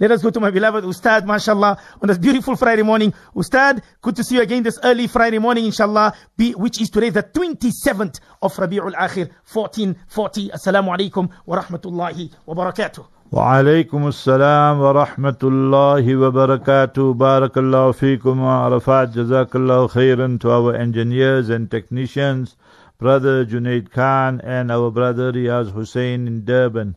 Let us go to my beloved Ustad, mashallah, on this beautiful Friday morning. Ustad, good to see you again this early Friday morning, inshallah, be, which is today the 27th of Rabi'ul Akhir, 1440. Assalamu alaikum wa rahmatullahi wa barakatuh. وعليكم السلام ورحمة الله وبركاته بارك الله فيكم وعرفات جزاك الله خيرا to our engineers and technicians brother Junaid Khan and our brother Riaz Hussein in Durban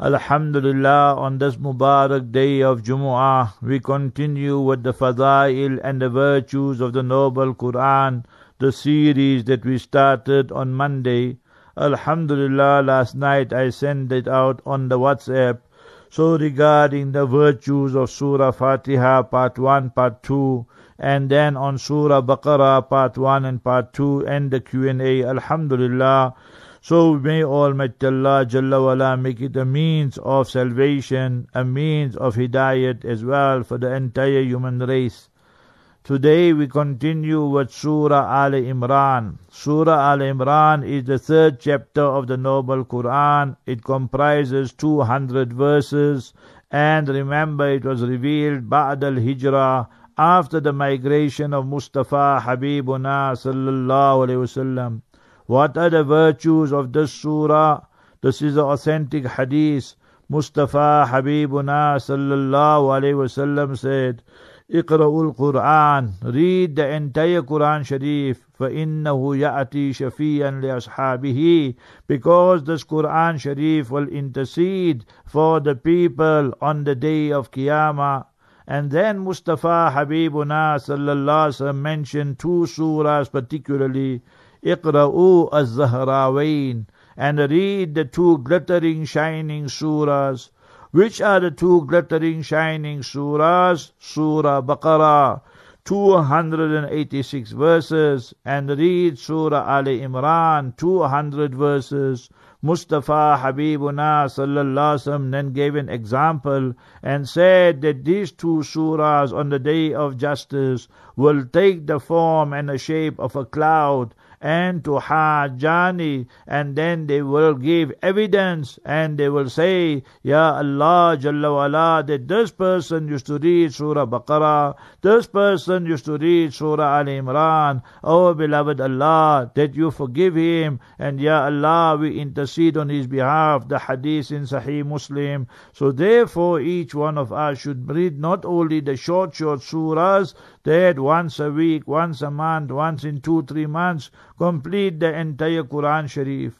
Alhamdulillah, on this Mubarak day of Jumu'ah, we continue with the Fadail and the virtues of the Noble Quran, the series that we started on Monday. Alhamdulillah, last night I sent it out on the WhatsApp. So regarding the virtues of Surah Fatiha, part 1, part 2, and then on Surah Baqarah, part 1 and part 2, and the Q&A, Alhamdulillah, so may Almighty Allah Jalla wala make it a means of salvation, a means of hidayat as well for the entire human race. Today we continue with Surah Al Imran. Surah Al Imran is the third chapter of the Noble Quran. It comprises 200 verses and remember it was revealed Ba'd al Hijrah after the migration of Mustafa Habibuna sallallahu alayhi wasallam. What are the virtues of this surah? This is the authentic hadith. Mustafa Habibuna sallallahu alayhi wasallam said, اقرأوا القرآن read the entire Quran Sharif فإنه يأتي شفيا لأصحابه because this Quran Sharif will intercede for the people on the day of Qiyamah and then Mustafa Habibuna sallallahu alaihi wasallam mentioned two surahs particularly Iqra'u az-Zahrawain and read the two glittering shining surahs. Which are the two glittering shining surahs? Surah Baqarah, 286 verses, and read Surah Ali Imran, 200 verses. Mustafa Habibuna sallallahu alaihi then gave an example and said that these two surahs on the day of justice will take the form and the shape of a cloud and to Hajjani, and then they will give evidence and they will say, Ya Allah Jalla wala, that this person used to read Surah Baqarah, this person used to read Surah Al Imran. Oh beloved Allah, that you forgive him, and Ya Allah, we intercede on his behalf. The hadith in Sahih Muslim. So therefore, each one of us should read not only the short, short surahs, that once a week, once a month, once in two, three months, complete the entire Quran Sharif.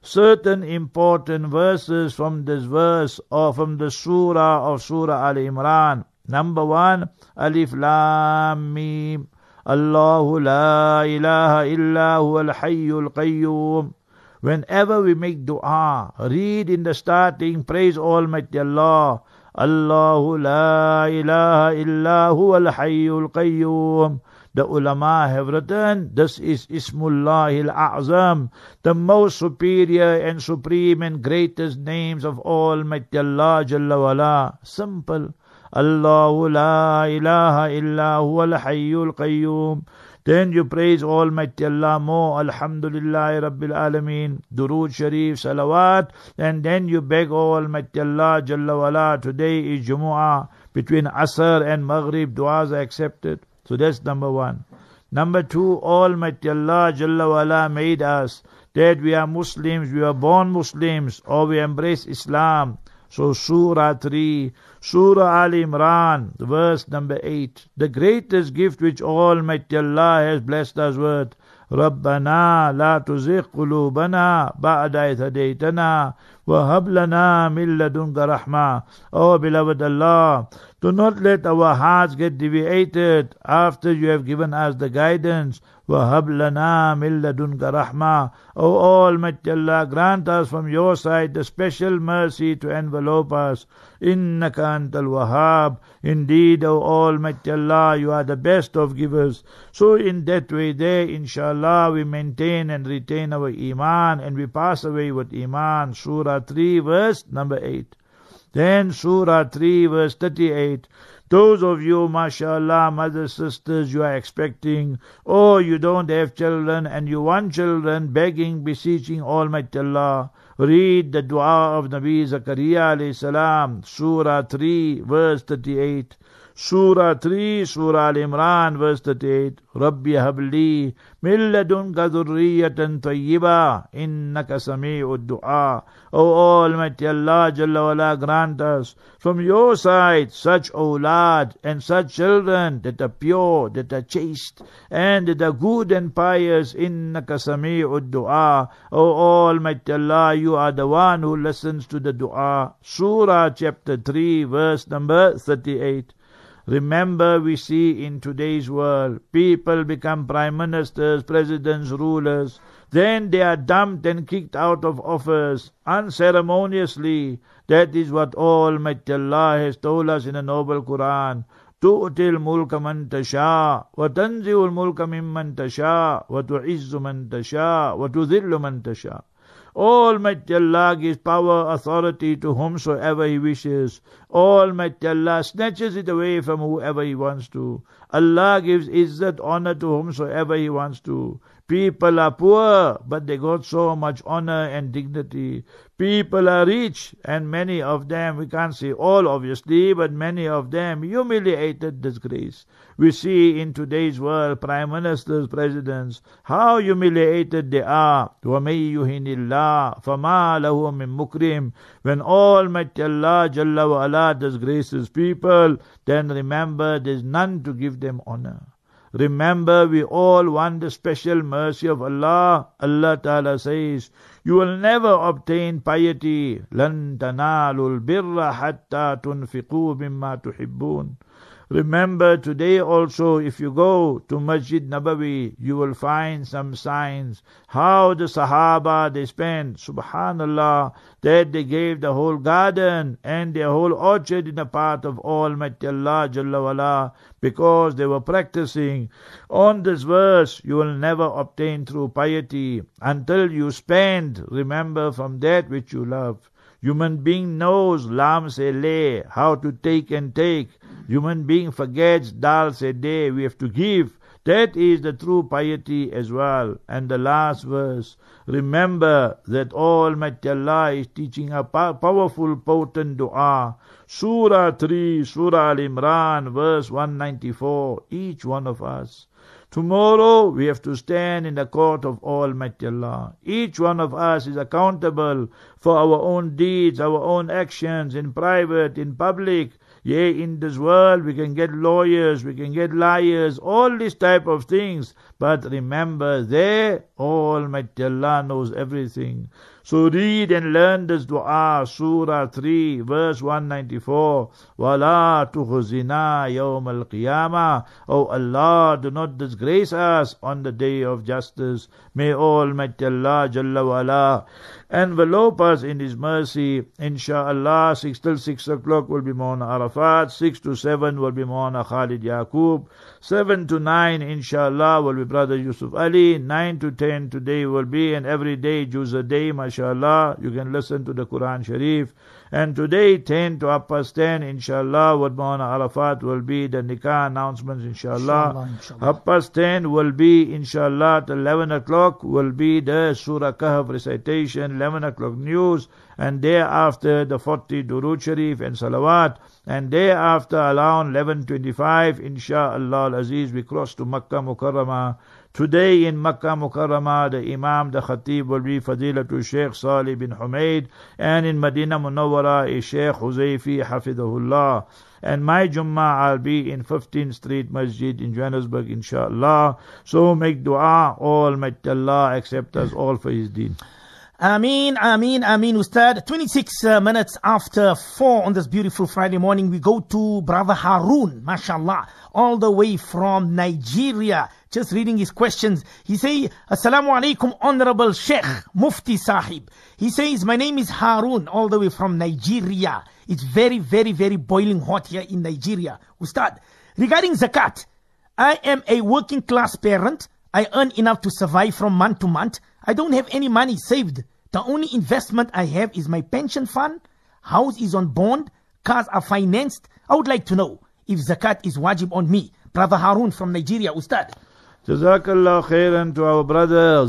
Certain important verses from this verse or from the surah of Surah Al Imran. Number one, Alif Lam Mim. Allahu la ilaha illa huwa al-hayyul qayyum. Whenever we make dua, read in the starting, praise Almighty Allah. Allahu la ilaha illa huwa al-hayyul qayyum. The ulama have written, this is Ismullah al-A'zam, the most superior and supreme and greatest names of Almighty Allah Jalla wala. Simple. Allahu la ilaha illa huwa al-hayyul qayyum. Then you praise Almighty Allah more, Alhamdulillah Rabbil Alameen, Durood Sharif, Salawat, and then you beg Almighty Allah Jalla wala. Today is Jumu'ah, between Asr and Maghrib, du'as are accepted. So that's number one. Number two, Almighty Allah Jalla wala made us that we are Muslims, we are born Muslims, or we embrace Islam. So Surah 3, Surah Al Imran, verse number 8. The greatest gift which Almighty Allah has blessed us with. ربنا لا تزغ قلوبنا بعد إذ هديتنا وَهَبْ لَنَا مِن لَدُنْكَ رَحْمَةً Oh beloved Allah, do not let our hearts get deviated after you have given us the guidance. وَهَبْ لَنَا مِن لَدُنْكَ رَحْمَةً O Almighty Allah, grant us from your side the special mercy to envelope us. إِنَّكَ أَنْتَ الْوَهَّابُ Indeed, O Almighty Allah, you are the best of givers. So in that way there, inshallah, we maintain and retain our iman and we pass away with iman. Surah 3 verse number 8. Then Surah 3 verse 38. Those of you, mashallah, mothers, sisters, you are expecting, or you don't have children and you want children, begging, beseeching Almighty Allah. Read the dua of Nabi Zakaria alayhi salam, Surah 3, verse 38. Surah 3, Surah Al-Imran, verse 38, Rabbi habli min ladunka dhurriyatan tayyiba, innaka sami'ud du'a. O Almighty Allah, Jalla wala, grant us from your side such awlad and such children that are pure, that are chaste, and that are good and pious, innaka sami'ud du'a. O Almighty Allah, you are the one who listens to the du'a. Surah chapter 3, verse number 38. Remember, we see in today's world, people become prime ministers, presidents, rulers. Then they are dumped and kicked out of office unceremoniously. That is what Almighty Allah has told us in the noble Quran. تؤتي الملك من تشاء وتنزع الملك ممن تشاء وتعز من تشاء وتذل من تشاء Almighty Allah gives power, authority to whomsoever He wishes. Almighty Allah snatches it away from whoever He wants to. Allah gives izzat, honor to whomsoever He wants to. People are poor, but they got so much honor and dignity. People are rich, and many of them, we can't say all obviously, but many of them humiliated disgrace. We see in today's world, prime ministers, presidents, how humiliated they are. وَمَن يُهِنِ اللَّهِ فَمَا لَهُ مِن مُكْرِمٍ When Almighty Allah Jalla wa ala disgraces people, then remember there's none to give them honor. Remember, we all want the special mercy of Allah. Allah Ta'ala says, You will never obtain piety. لَن تَنَالُوا الْبِرَّ حَتَّى تُنْفِقُوا مِمَّا تُحِبُّونَ Remember today also, if you go to Masjid Nabawi, you will find some signs how the Sahaba they spent, Subhanallah, that they gave the whole garden and their whole orchard in the path of Almighty Allah Jalla wala, because they were practicing. On this verse, you will never obtain true piety until you spend, remember, from that which you love. Human being knows lam se le, how to take and take. Human being forgets dal se day. we have to give. That is the true piety as well. And the last verse, remember that Almighty Allah is teaching a powerful, potent dua. Surah 3, Surah Al-Imran, verse 194, each one of us. Tomorrow we have to stand in the court of Almighty Allah. Each one of us is accountable for our own deeds, our own actions, in private, in public. Yea, in this world we can get lawyers, we can get liars, all these type of things. But remember, there Almighty Allah knows everything. So read and learn this dua, Surah 3, verse 194. وَلَا تُخْزِنَا يَوْمَ الْقِيَامَةِ O Allah, do not disgrace us on the day of justice. May Almighty Allah Jalla wala envelope us in His mercy. Insha'Allah, 6 till 6 o'clock will be Mawna Arafat, 6 to 7 will be Mawna Khalid Yaqub, 7 to 9 Insha'Allah will be Brother Yusuf Ali, 9 to 10 today will be, and every day, Juz a day, mashallah, you can listen to the Quran Sharif. And today, 10 to up past 10, inshallah, what Mawna Arafat will be the nikah announcements, inshallah. Up past 10 will be, inshallah, at 11 o'clock will be the Surah Kahf recitation, 11 o'clock news, and thereafter the 40 Durud Sharif and Salawat, and thereafter around 11.25, inshallah Aziz, we cross to Makkah Mukarramah. Today in Makkah Mukarramah, the Imam, the Khatib will be Fadilatul Sheikh Salih bin Humaid, and in Medina Munawwara is Sheikh Huzaifi Hafidahullah. And my Jummah I'll be in 15th Street Masjid in Johannesburg, inshallah. So make dua, Almighty Allah accept us all for His deen. Ameen, Ameen, Ameen, Ustad. 26 uh, minutes after 4 on this beautiful Friday morning, we go to Brother Harun, mashallah, all the way from Nigeria. Just reading his questions. He say, Assalamu alaikum, Honorable Sheikh Mufti Sahib. He says, my name is Harun, all the way from Nigeria. It's very, very, very boiling hot here in Nigeria. Ustad, regarding zakat, I am a working class parent. I earn enough to survive from month to month. I don't have any money saved. The only investment I have is my pension fund. House is on bond. Cars are financed. I would like to know if zakat is wajib on me. Brother Harun from Nigeria, Ustad. Jazakallah khairan to our brother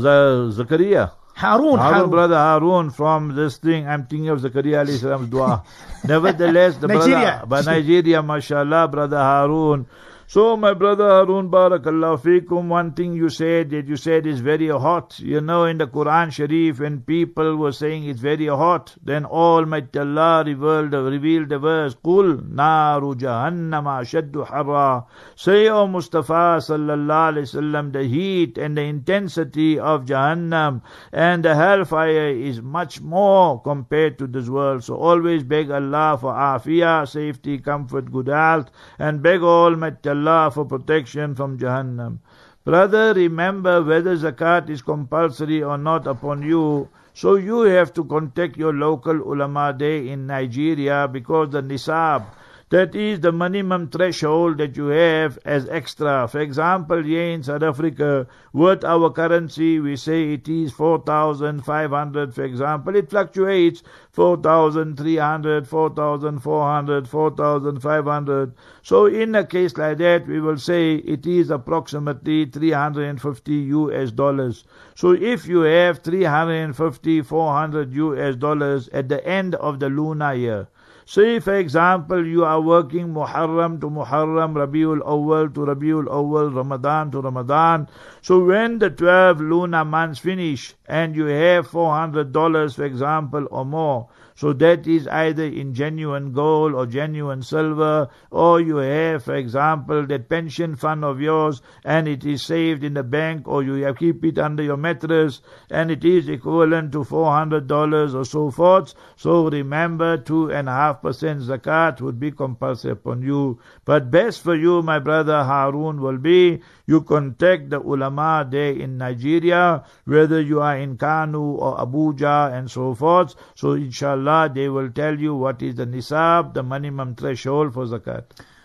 Zakaria. Harun, Harun, Harun. brother Harun, from this thing, I'm thinking of Zakaria alayhi salam's dua. Nevertheless, the Nigeria. brother, but Nigeria, mashallah, brother Harun. So my brother Harun Barakallahu Fikum, one thing you said that you said is very hot. You know in the Quran Sharif when people were saying it's very hot, then Almighty Allah revealed, revealed the verse, Qul naru jahannama shaddu harra. Say O Mustafa sallallahu alayhi wasallam, the heat and the intensity of Jahannam and the hellfire is much more compared to this world. So always beg Allah for afiyah, safety, comfort, good health and beg Almighty Allah for protection from Jahannam. Brother, remember whether zakat is compulsory or not upon you. So you have to contact your local ulama day in Nigeria because the nisab, that is the minimum threshold that you have as extra. For example, here in South Africa, with our currency, we say it is 4,500, for example. It fluctuates 4,300, 4,400, 4,500. So in a case like that, we will say it is approximately 350 US dollars. So if you have 350, 400 US dollars at the end of the lunar year, Say, for example, you are working Muharram to Muharram, Rabiul Awal to Rabiul Awal, Ramadan to Ramadan. So when the 12 lunar months finish and you have $400, for example, or more, so that is either in genuine gold or genuine silver, or you have, for example, that pension fund of yours and it is saved in the bank or you keep it under your mattress and it is equivalent to $400 or so forth. So remember, two and a half percent zakat would be compulsory upon you. But best for you, my brother Harun, will be you contact the ulama there in Nigeria, whether you are in Kano or Abuja and so forth. So inshallah, they will tell you what is the nisab, the minimum threshold for zakat.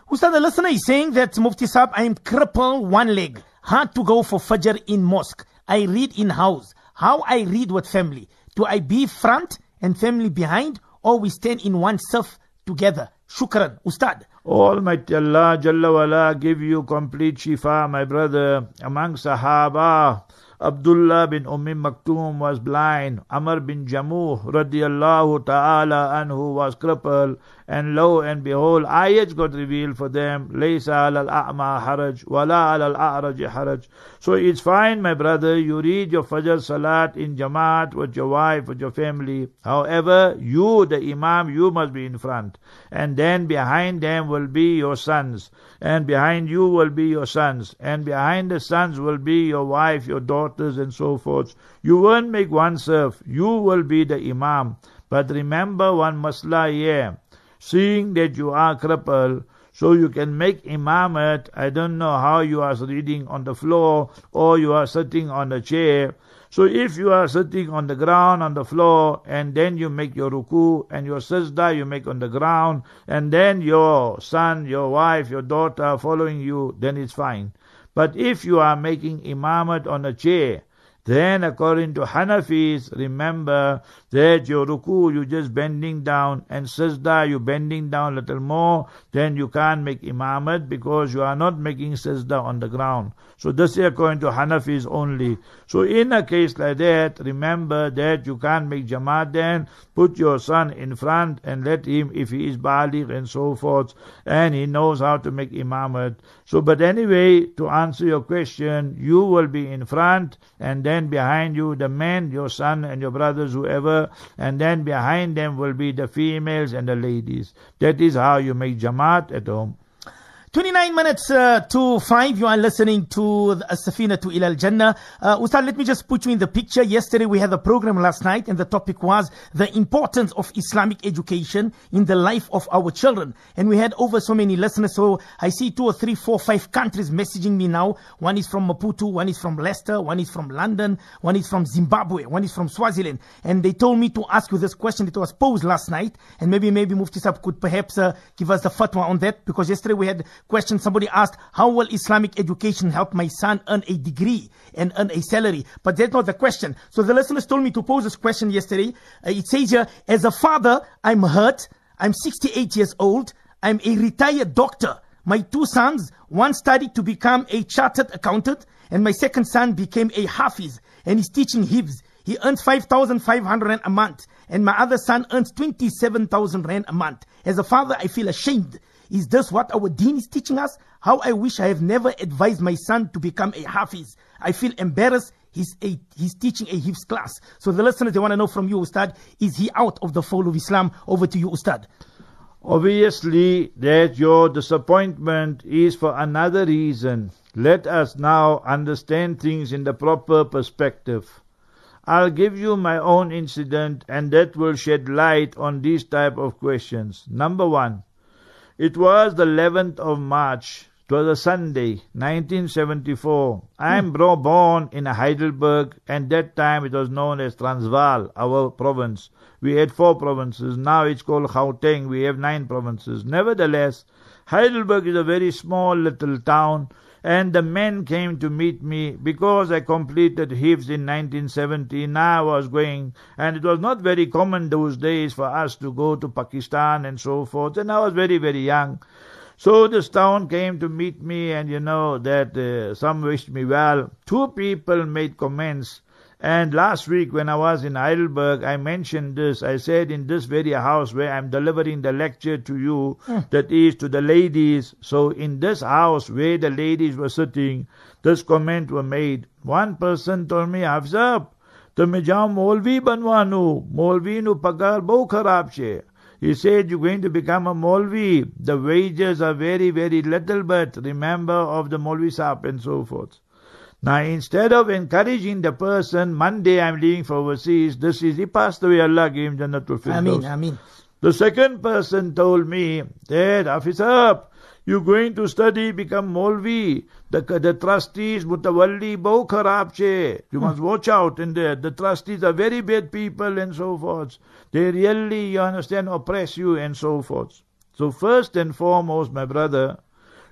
Ustad, the listener is saying that Mufti Saab, I am crippled one leg. Hard to go for Fajr in mosque. I read in house. How I read with family. Do I be front and family behind or we stand in one surf together? Shukran, Ustad. Almighty Allah Jalla wala give you complete shifa, my brother. Among Sahaba, Abdullah bin Ummi Maktoum was blind. Amr bin Jamuh radiallahu ta'ala anhu was crippled. And lo and behold, ayats got revealed for them. Laysa al a'ma haraj, wala al a'raj haraj. So it's fine, my brother. You read your Fajr Salat in Jamaat with your wife, with your family. However, you, the Imam, you must be in front. And then behind them will be your sons. And behind you will be your sons. And behind the sons will be your wife, your daughters, and so forth. You won't make one serve. You will be the Imam. But remember one masla here. Seeing that you are crippled, so you can make imamat. I don't know how you are reading on the floor or you are sitting on a chair. So if you are sitting on the ground, on the floor, and then you make your ruku and your sajda you make on the ground, and then your son, your wife, your daughter following you, then it's fine. But if you are making imamat on a chair, then according to Hanafis, remember that your ruku you just bending down and sajda you bending down a little more, then you can't make imamat because you are not making sajda on the ground. So this is according to Hanafis only. So in a case like that, remember that you can't make jamaat then, put your son in front and let him, if he is baligh and so forth, and he knows how to make imamat. So but anyway, to answer your question, you will be in front and then behind you the men, your son and your brothers, whoever, and then behind them will be the females and the ladies. That is how you make jamaat at home. 29 minutes uh, to 5. You are listening to the Safinatul Ilal Jannah. Uh, Ustad, let me just put you in the picture. Yesterday we had a program last night and the topic was the importance of Islamic education in the life of our children. And we had over so many listeners. So I see two or three, four, five countries messaging me now. One is from Maputo, one is from Leicester, one is from London, one is from Zimbabwe, one is from Swaziland. And they told me to ask you this question. It was posed last night. And maybe, maybe Mufti Sab could perhaps uh, give us the fatwa on that because yesterday we had question. Somebody asked, how will Islamic education help my son earn a degree and earn a salary? But that's not the question. So the listeners told me to pose this question yesterday. Uh, it says here, as a father, I'm hurt. I'm 68 years old. I'm a retired doctor. My two sons, one studied to become a chartered accountant, and my second son became a hafiz, and he's teaching hifz. He earns 5,500 rand a month, and my other son earns 27,000 rand a month. As a father, I feel ashamed is this what our deen is teaching us? How I wish I have never advised my son to become a hafiz. I feel embarrassed. He's, a, he's teaching a hifz class. So the listeners, they want to know from you, Ustad, is he out of the fold of Islam? Over to you, Ustad. Obviously, that your disappointment is for another reason. Let us now understand things in the proper perspective. I'll give you my own incident and that will shed light on these type of questions. Number one, it was the 11th of March. It was a Sunday, 1974. I am hmm. born in Heidelberg, and that time it was known as Transvaal, our province. We had four provinces. Now it's called Gauteng. We have nine provinces. Nevertheless, Heidelberg is a very small little town and the men came to meet me because I completed Hifz in 1970. Now I was going, and it was not very common those days for us to go to Pakistan and so forth, and I was very, very young. So this town came to meet me, and you know that uh, some wished me well. Two people made comments and last week when I was in Heidelberg, I mentioned this. I said in this very house where I'm delivering the lecture to you, mm. that is to the ladies. So in this house where the ladies were sitting, this comment was made. One person told me, Afzab, તમે જાઓ મોલવી બનવાનું મોલવીનું પગાર બહુ ખરાબ છે he said, You're going to become a Molvi. The wages are very, very little, but remember of the Molvi Sahib and so forth. Now, instead of encouraging the person, Monday I'm leaving for overseas, this is, he passed away, Allah gave him Jannatul Firdaus. Ameen, Ameen. The second person told me, Dad, officer, you're going to study, become Molvi. The, the trustees, Mutawalli, Bau Kharab che. You must hmm. watch out in there. The trustees are very bad people and so forth. They really, you understand, oppress you and so forth. So first and foremost, my brother,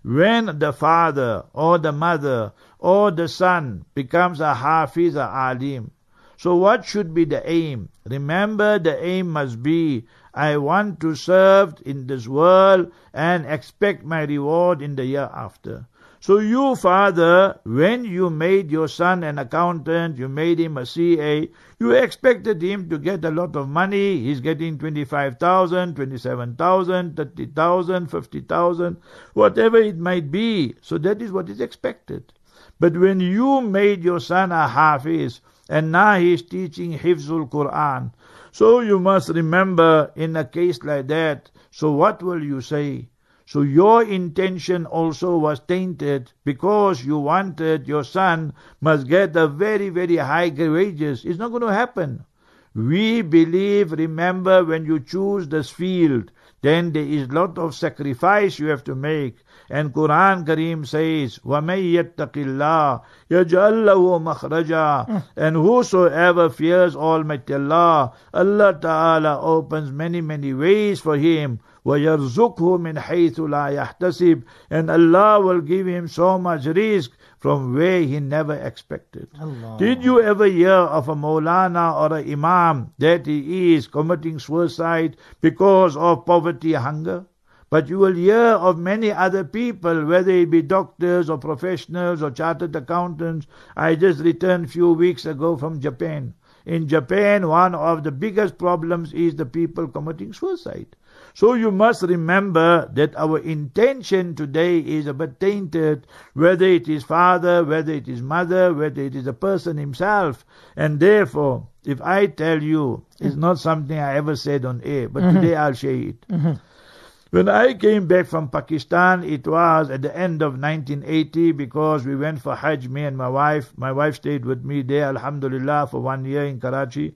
when the father or the mother or the son becomes a hafiz, a alim. So what should be the aim? Remember the aim must be, I want to serve in this world and expect my reward in the year after. So you, father, when you made your son an accountant, you made him a CA, you expected him to get a lot of money. He's getting 25,000, 27,000, 30,000, 50,000, whatever it might be. So that is what is expected. But when you made your son a Hafiz, and now he is teaching Hifzul Quran, so you must remember in a case like that, so what will you say? So your intention also was tainted because you wanted your son must get a very, very high wages. It's not going to happen. We believe, remember, when you choose this field, then there is lot of sacrifice you have to make. And Quran Kareem says, وَمَن يَتَّقِ اللَّهِ يَجْعَلْ لَهُ مَخْرَجًا And whosoever fears Almighty Allah, Allah Ta'ala opens many, many ways for him. وَيَرْزُقْهُ مِنْ حَيْثُ لَا يَحْتَسِبْ And Allah will give him so much risk from where he never expected. Allah. Did you ever hear of a Maulana or an Imam that he is committing suicide because of poverty, hunger? But you will hear of many other people, whether it be doctors or professionals or chartered accountants. I just returned a few weeks ago from Japan. In Japan, one of the biggest problems is the people committing suicide. So you must remember that our intention today is a bit tainted, whether it is father, whether it is mother, whether it is a person himself. And therefore, if I tell you, it's not something I ever said on air, but mm-hmm. today I'll share it. Mm-hmm. When I came back from Pakistan, it was at the end of 1980 because we went for Hajj, me and my wife. My wife stayed with me there, Alhamdulillah, for one year in Karachi.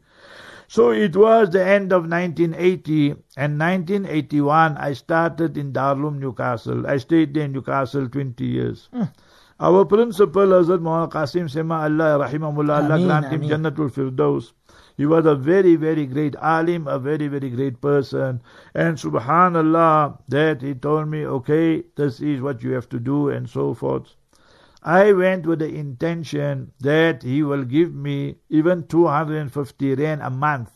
So it was the end of 1980 and 1981 I started in Darul Uloom, Newcastle. I stayed there in Newcastle 20 years. Mm. Our principal, Hazrat Muhammad Qasim Sema Allah Rahimahullah, Allah grant him Jannatul Firdaus. He was a very, very great alim, a very, very great person. And subhanallah, that he told me, okay, this is what you have to do and so forth. I went with the intention that he will give me even 250 rand a month.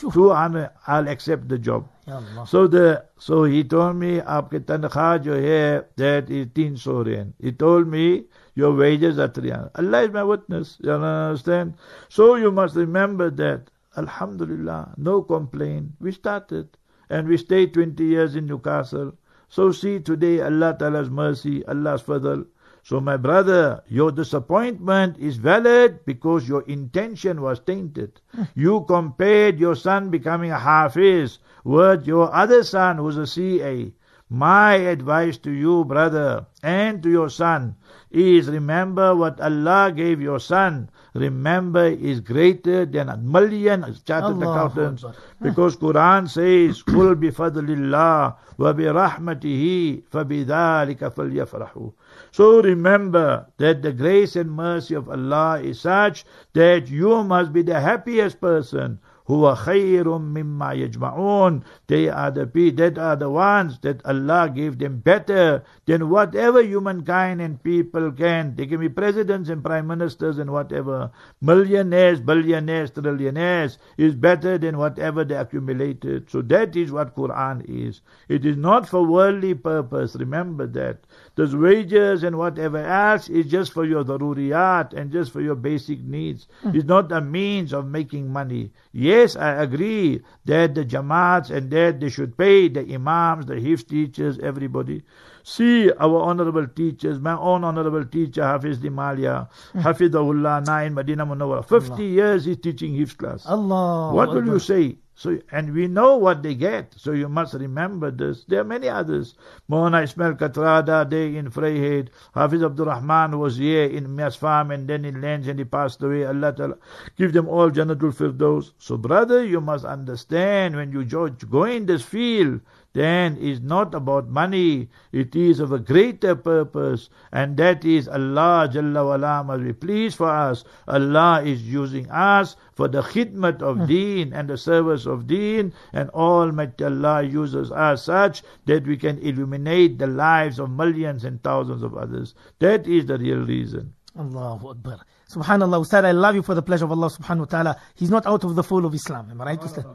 200, I'll accept the job. Ya Allah. So the so he told me आपके तनख्वाह जो है that is 300 rand. He told me your wages are 300. Allah is my witness. You understand? So you must remember that. Alhamdulillah, no complaint. We started and we stayed 20 years in Newcastle. So see today Allah Ta'ala's mercy, Allah's fadl. So my brother, your disappointment is valid because your intention was tainted. Hmm. You compared your son becoming a hafiz with your other son who's a CA. My advice to you, brother, and to your son is remember what Allah gave your son. Remember is greater than a million chartered Allahu accountants. Because Quran says, "Qul bi fadlillah wa bi rahmatihi fabidhalika falyafrahu." So remember that the grace and mercy of Allah is such that you must be the happiest person. Huwa khayrum mimma yajma'un. They are the pe- that are the ones that Allah gave them better than whatever humankind and people can. They can be presidents and prime ministers and whatever. Millionaires, billionaires, trillionaires is better than whatever they accumulated. So that is what Quran is. It is not for worldly purpose. Remember that. Those wages and whatever else is just for your daruriyat and just for your basic needs. Hmm. It's not a means of making money. Yes, I agree that the jamaats and that they should pay the imams, the hifz teachers, everybody. See our honorable teachers, my own honorable teacher, Hafiz Dimalia, Hafidahullah, hmm. now in Medina Munawwara. 50 years he's teaching hifz class. Allah. What will you say? So, and we know what they get. So you must remember this. There are many others. Mona Ismail Katrada, they in Vryheid. Hafiz Abdul Rahman was here in Mias Farm and then in Lens and he passed away. Allah Ta'ala give them all Janatul Firdaus. So brother, you must understand when you go in this field, then is not about money. It is of a greater purpose. And that is Allah Jalla wala must be pleased for us. Allah is using us for the khidmat of hmm. deen and the service of deen. And Almighty Allah uses us such that we can illuminate the lives of millions and thousands of others. That is the real reason. Allahu Akbar. Subhanallah, Ustad, I love you for the pleasure of Allah subhanahu wa ta'ala. He's not out of the fold of Islam. Am I right, Ustad?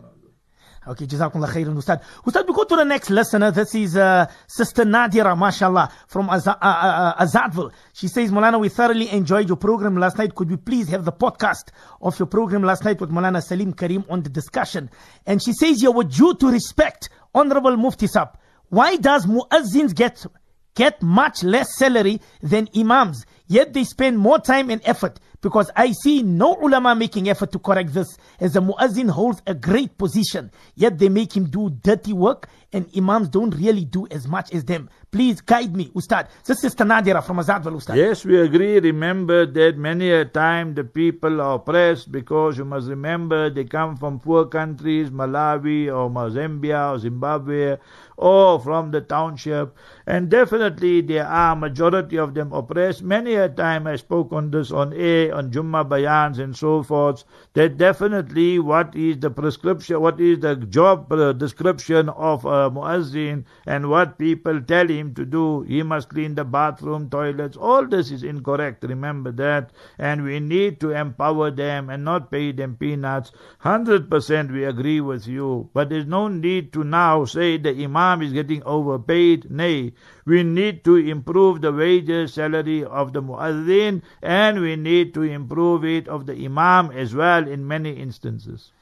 Okay, Jazakumullah khairan, Ustad. Ustad, we go to the next listener. This is uh, Sister Nadira, mashallah, from Az- uh, uh, uh, Azadville. She says, Molana, we thoroughly enjoyed your program last night. Could we please have the podcast of your program last night with Molana Salim Karim on the discussion? And she says, you were due to respect Honorable Mufti Sab. Why does muazzins get get much less salary than imams, yet they spend more time and effort because I see no ulama making effort to correct this as the muazzin holds a great position, yet they make him do dirty work and imams don't really do as much as them. Please guide me, Ustad. This is Tanadira from Azadville, Ustad. Yes, we agree. Remember that many a time the people are oppressed because you must remember they come from poor countries, Malawi or Zambia or Zimbabwe or from the township. And definitely there are majority of them oppressed. Many a time I spoke on this on air, on Jumma Bayans and so forth, that definitely what is the prescription, what is the job description of a muazzin and what people tell him to do. He must clean the bathroom, toilets. All this is incorrect. Remember that. And we need to empower them and not pay them peanuts. 100% we agree with you. But there's no need to now say the imam is getting overpaid. Nay, we need to improve the wages, salary of the muazzin and we need to improve it of the imam as well in many instances.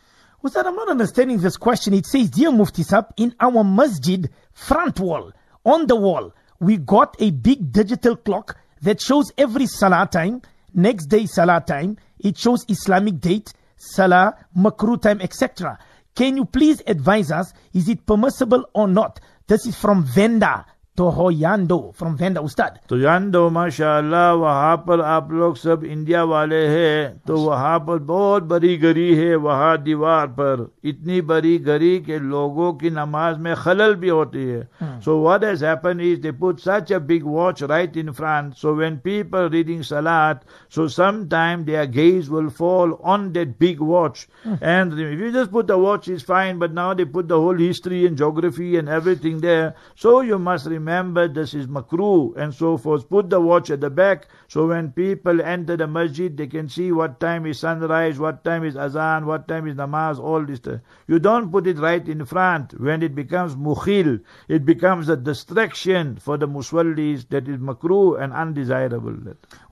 Ustad, I'm not understanding this question. It says, Dear Mufti Sab, in our masjid front wall, on the wall, we got a big digital clock that shows every salah time, next day salah time. It shows Islamic date, salah, makruh time, etc. Can you please advise us, is it permissible or not This is from Venda Thohoyandou from Venda Ustad. Thohoyandou, mashallah, wahapal aap log sab India wale hai. To wahapal bahut bari gari hai waha diwar par. Itni bari gari ke logo ki namaz mein khalal bhi hoti hai. Hmm. So what has happened is they put such a big watch right in front. So when people reading salat, so sometime their gaze will fall on that big watch. Hmm. And if you just put the watch, it's fine. But now they put the whole history and geography and everything there. So you must remember remember this is makruh and so forth. Put the watch at the back so when people enter the masjid they can see what time is sunrise what time is azan what time is namaz all this you don't put it right in front. When it becomes mukhil it becomes a distraction for the muswallis that is makruh and undesirable.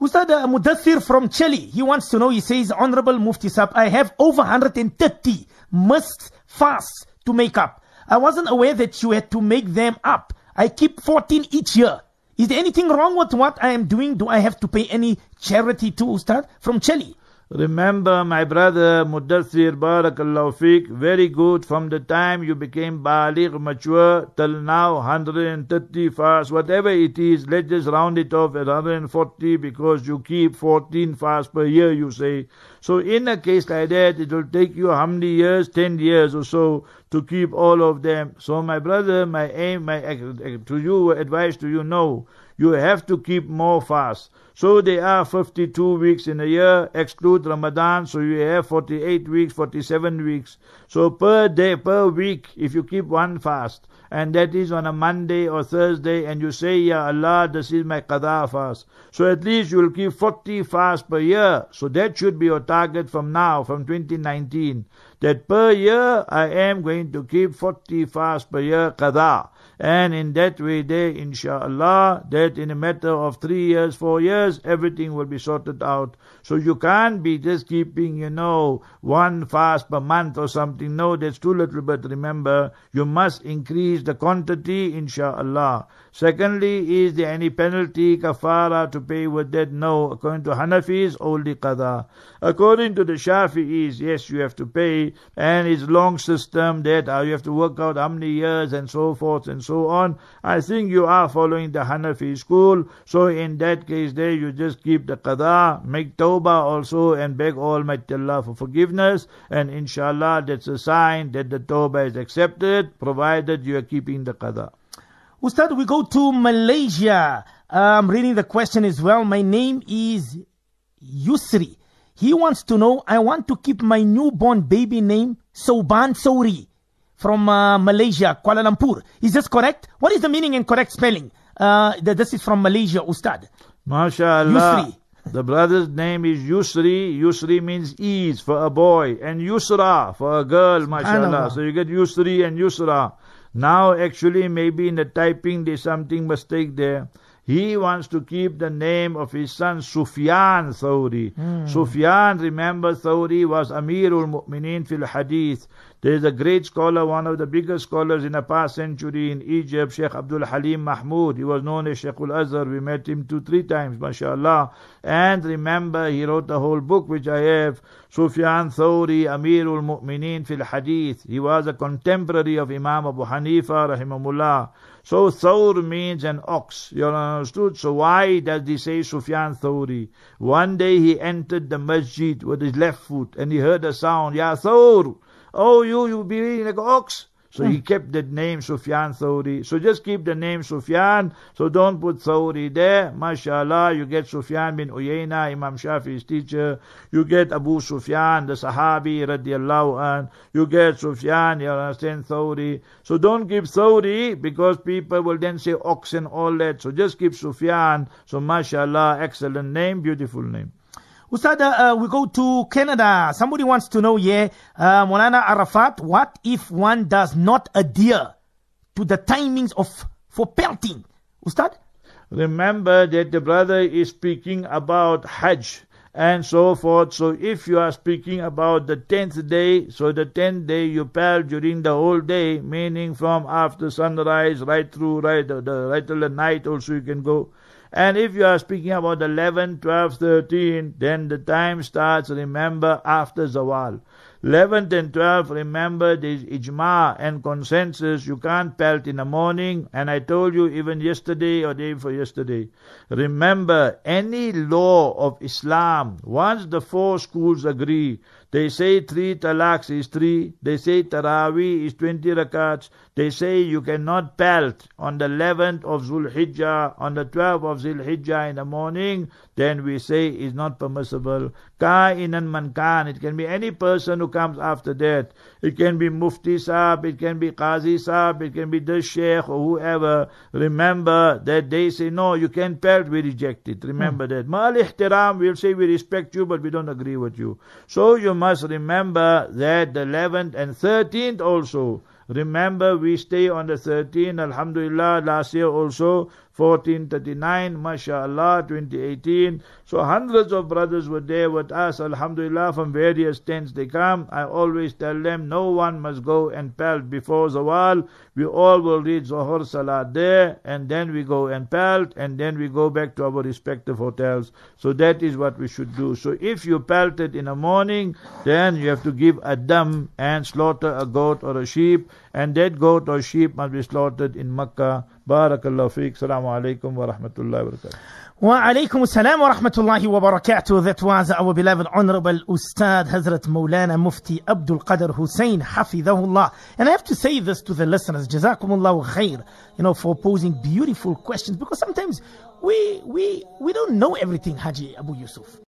Ustad Mudathir from Chile, he wants to know, he says, Honorable Mufti Sab, I have over 130 missed fasts to make up. I wasn't aware that you had to make them up. I keep 14 each year. Is there anything wrong with what I am doing? Do I have to pay any charity to Ustad? From Chile. Remember, my brother Mudassir Barakallahu Fiqh, very good from the time you became baligh, mature, till now, 130 fasts, whatever it is, let's just round it off at 140 because you keep 14 fasts per year, you say. So in a case like that, it will take you how many years? 10 years or so to keep all of them. So my brother, my aim, my, to you, advice to you, no. You have to keep more fasts. So they are 52 weeks in a year, exclude Ramadan, so you have 48 weeks, 47 weeks. So per day, per week, if you keep one fast, and that is on a Monday or Thursday, and you say, Ya Allah, this is my qada fast. So at least you will keep 40 fasts per year. So that should be your target from now, from 2019. That per year, I am going to keep 40 fasts per year qada. And in that way there, inshallah, that in a matter of three years, four years, everything will be sorted out. So you can't be just keeping, you know, one fast per month or something. No, that's too little, but remember, you must increase the quantity, inshallah. Secondly, is there any penalty, kafara to pay with that? No. According to Hanafis, only qada. According to the Shafi'is, yes, you have to pay, and it's long system that uh, you have to work out how many years and so forth and so on. I think you are following the Hanafi school, so in that case there you just keep the qada, make tawbah also and beg Almighty Allah for forgiveness, and inshallah that's a sign that the tawbah is accepted, provided you are keeping the qada. Ustad, we go to Malaysia. I'm reading the question as well. My name is Yusri. He wants to know, I want to keep my newborn baby name Soban Sori from uh, Malaysia, Kuala Lumpur. Is this correct? What is the meaning and correct spelling? Uh, this is from Malaysia, Ustad. MashaAllah. The brother's name is Yusri. Yusri means ease for a boy, and Yusra for a girl, mashallah. So you get Yusri and Yusra. Now, actually, maybe in the typing there's something mistake there. He wants to keep the name of his son Sufyan Thawri. Mm. Sufyan, remember, Thawri was Amirul Mu'mineen fil Hadith. There is a great scholar, one of the biggest scholars in the past century in Egypt, Sheikh Abdul Halim Mahmud. He was known as Sheikh Azhar. We met him two, three times, mashallah. And remember, he wrote the whole book, which I have, Sufyan Thawri, Amirul Mu'mineen fil Hadith. He was a contemporary of Imam Abu Hanifa, rahimahullah. So Thawr means an ox. You understood? So why does he say Sufyan Thawri? One day he entered the masjid with his left foot and he heard a sound, Ya Thawr. Oh, you, you be reading like an ox. So he hmm. kept the name Sufyan Thawri. So just keep the name Sufyan. So don't put Thawri there. MashaAllah, you get Sufyan bin Uyayna, Imam Shafi's teacher. You get Abu Sufyan, the Sahabi, radiallahu an. You get Sufyan, you understand, Thawri. So don't keep Thawri because people will then say ox and all that. So just keep Sufyan. So MashaAllah, excellent name, beautiful name. Ustad, uh, we go to Canada. Somebody wants to know, yeah, uh, Molana Arafat, what if one does not adhere to the timings of for pelting? Ustad? Remember that the brother is speaking about Hajj and so forth. So if you are speaking about the tenth day, so the tenth day you pal during the whole day, meaning from after sunrise right through right the right till the night also you can go. And if you are speaking about 11, 12, 13, then the time starts, remember, after Zawal. 11th and 12th, remember there's ijma and consensus. You can't pelt in the morning. And I told you even yesterday or day before yesterday. Remember, any law of Islam, once the four schools agree, they say three talaqs is three. They say Taraweeh is 20 rakats. They say you cannot pelt on the 11th of Zulhijjah, on the 12th of Zulhijjah in the morning. Then we say is not permissible. Ka'inan man kan. It can be any person who comes after that. It can be Mufti Saab, it can be Qazi Saab, it can be the Sheikh or whoever. Remember that they say, no, you can't pelt, we reject it. Remember hmm. that. Mal ihtiram, we'll say we respect you, but we don't agree with you. So you must remember that the 11th and 13th also. Remember, we stay on the 13th. Alhamdulillah, last year also 1439, mashallah, 2018. So hundreds of brothers were there with us, alhamdulillah, from various tents they come. I always tell them, no one must go and pelt before Zawal. We all will read Zohar Salat there, and then we go and pelt, and then we go back to our respective hotels. So that is what we should do. So if you pelted in the morning, then you have to give a dam and slaughter a goat or a sheep, and that goat or sheep must be slaughtered in Makkah بارك الله فيك السلام عليكم ورحمة الله وبركاته وعليكم السلام ورحمة الله وبركاته That was our beloved honorable Ustad Hazrat Maulana Mufti Abdul Qadr Hoosen Hafidahullah And I have to say this to the listeners Jazakumullah khair You know for posing beautiful questions Because sometimes we, we, we don't know everything Haji Abu Yusuf.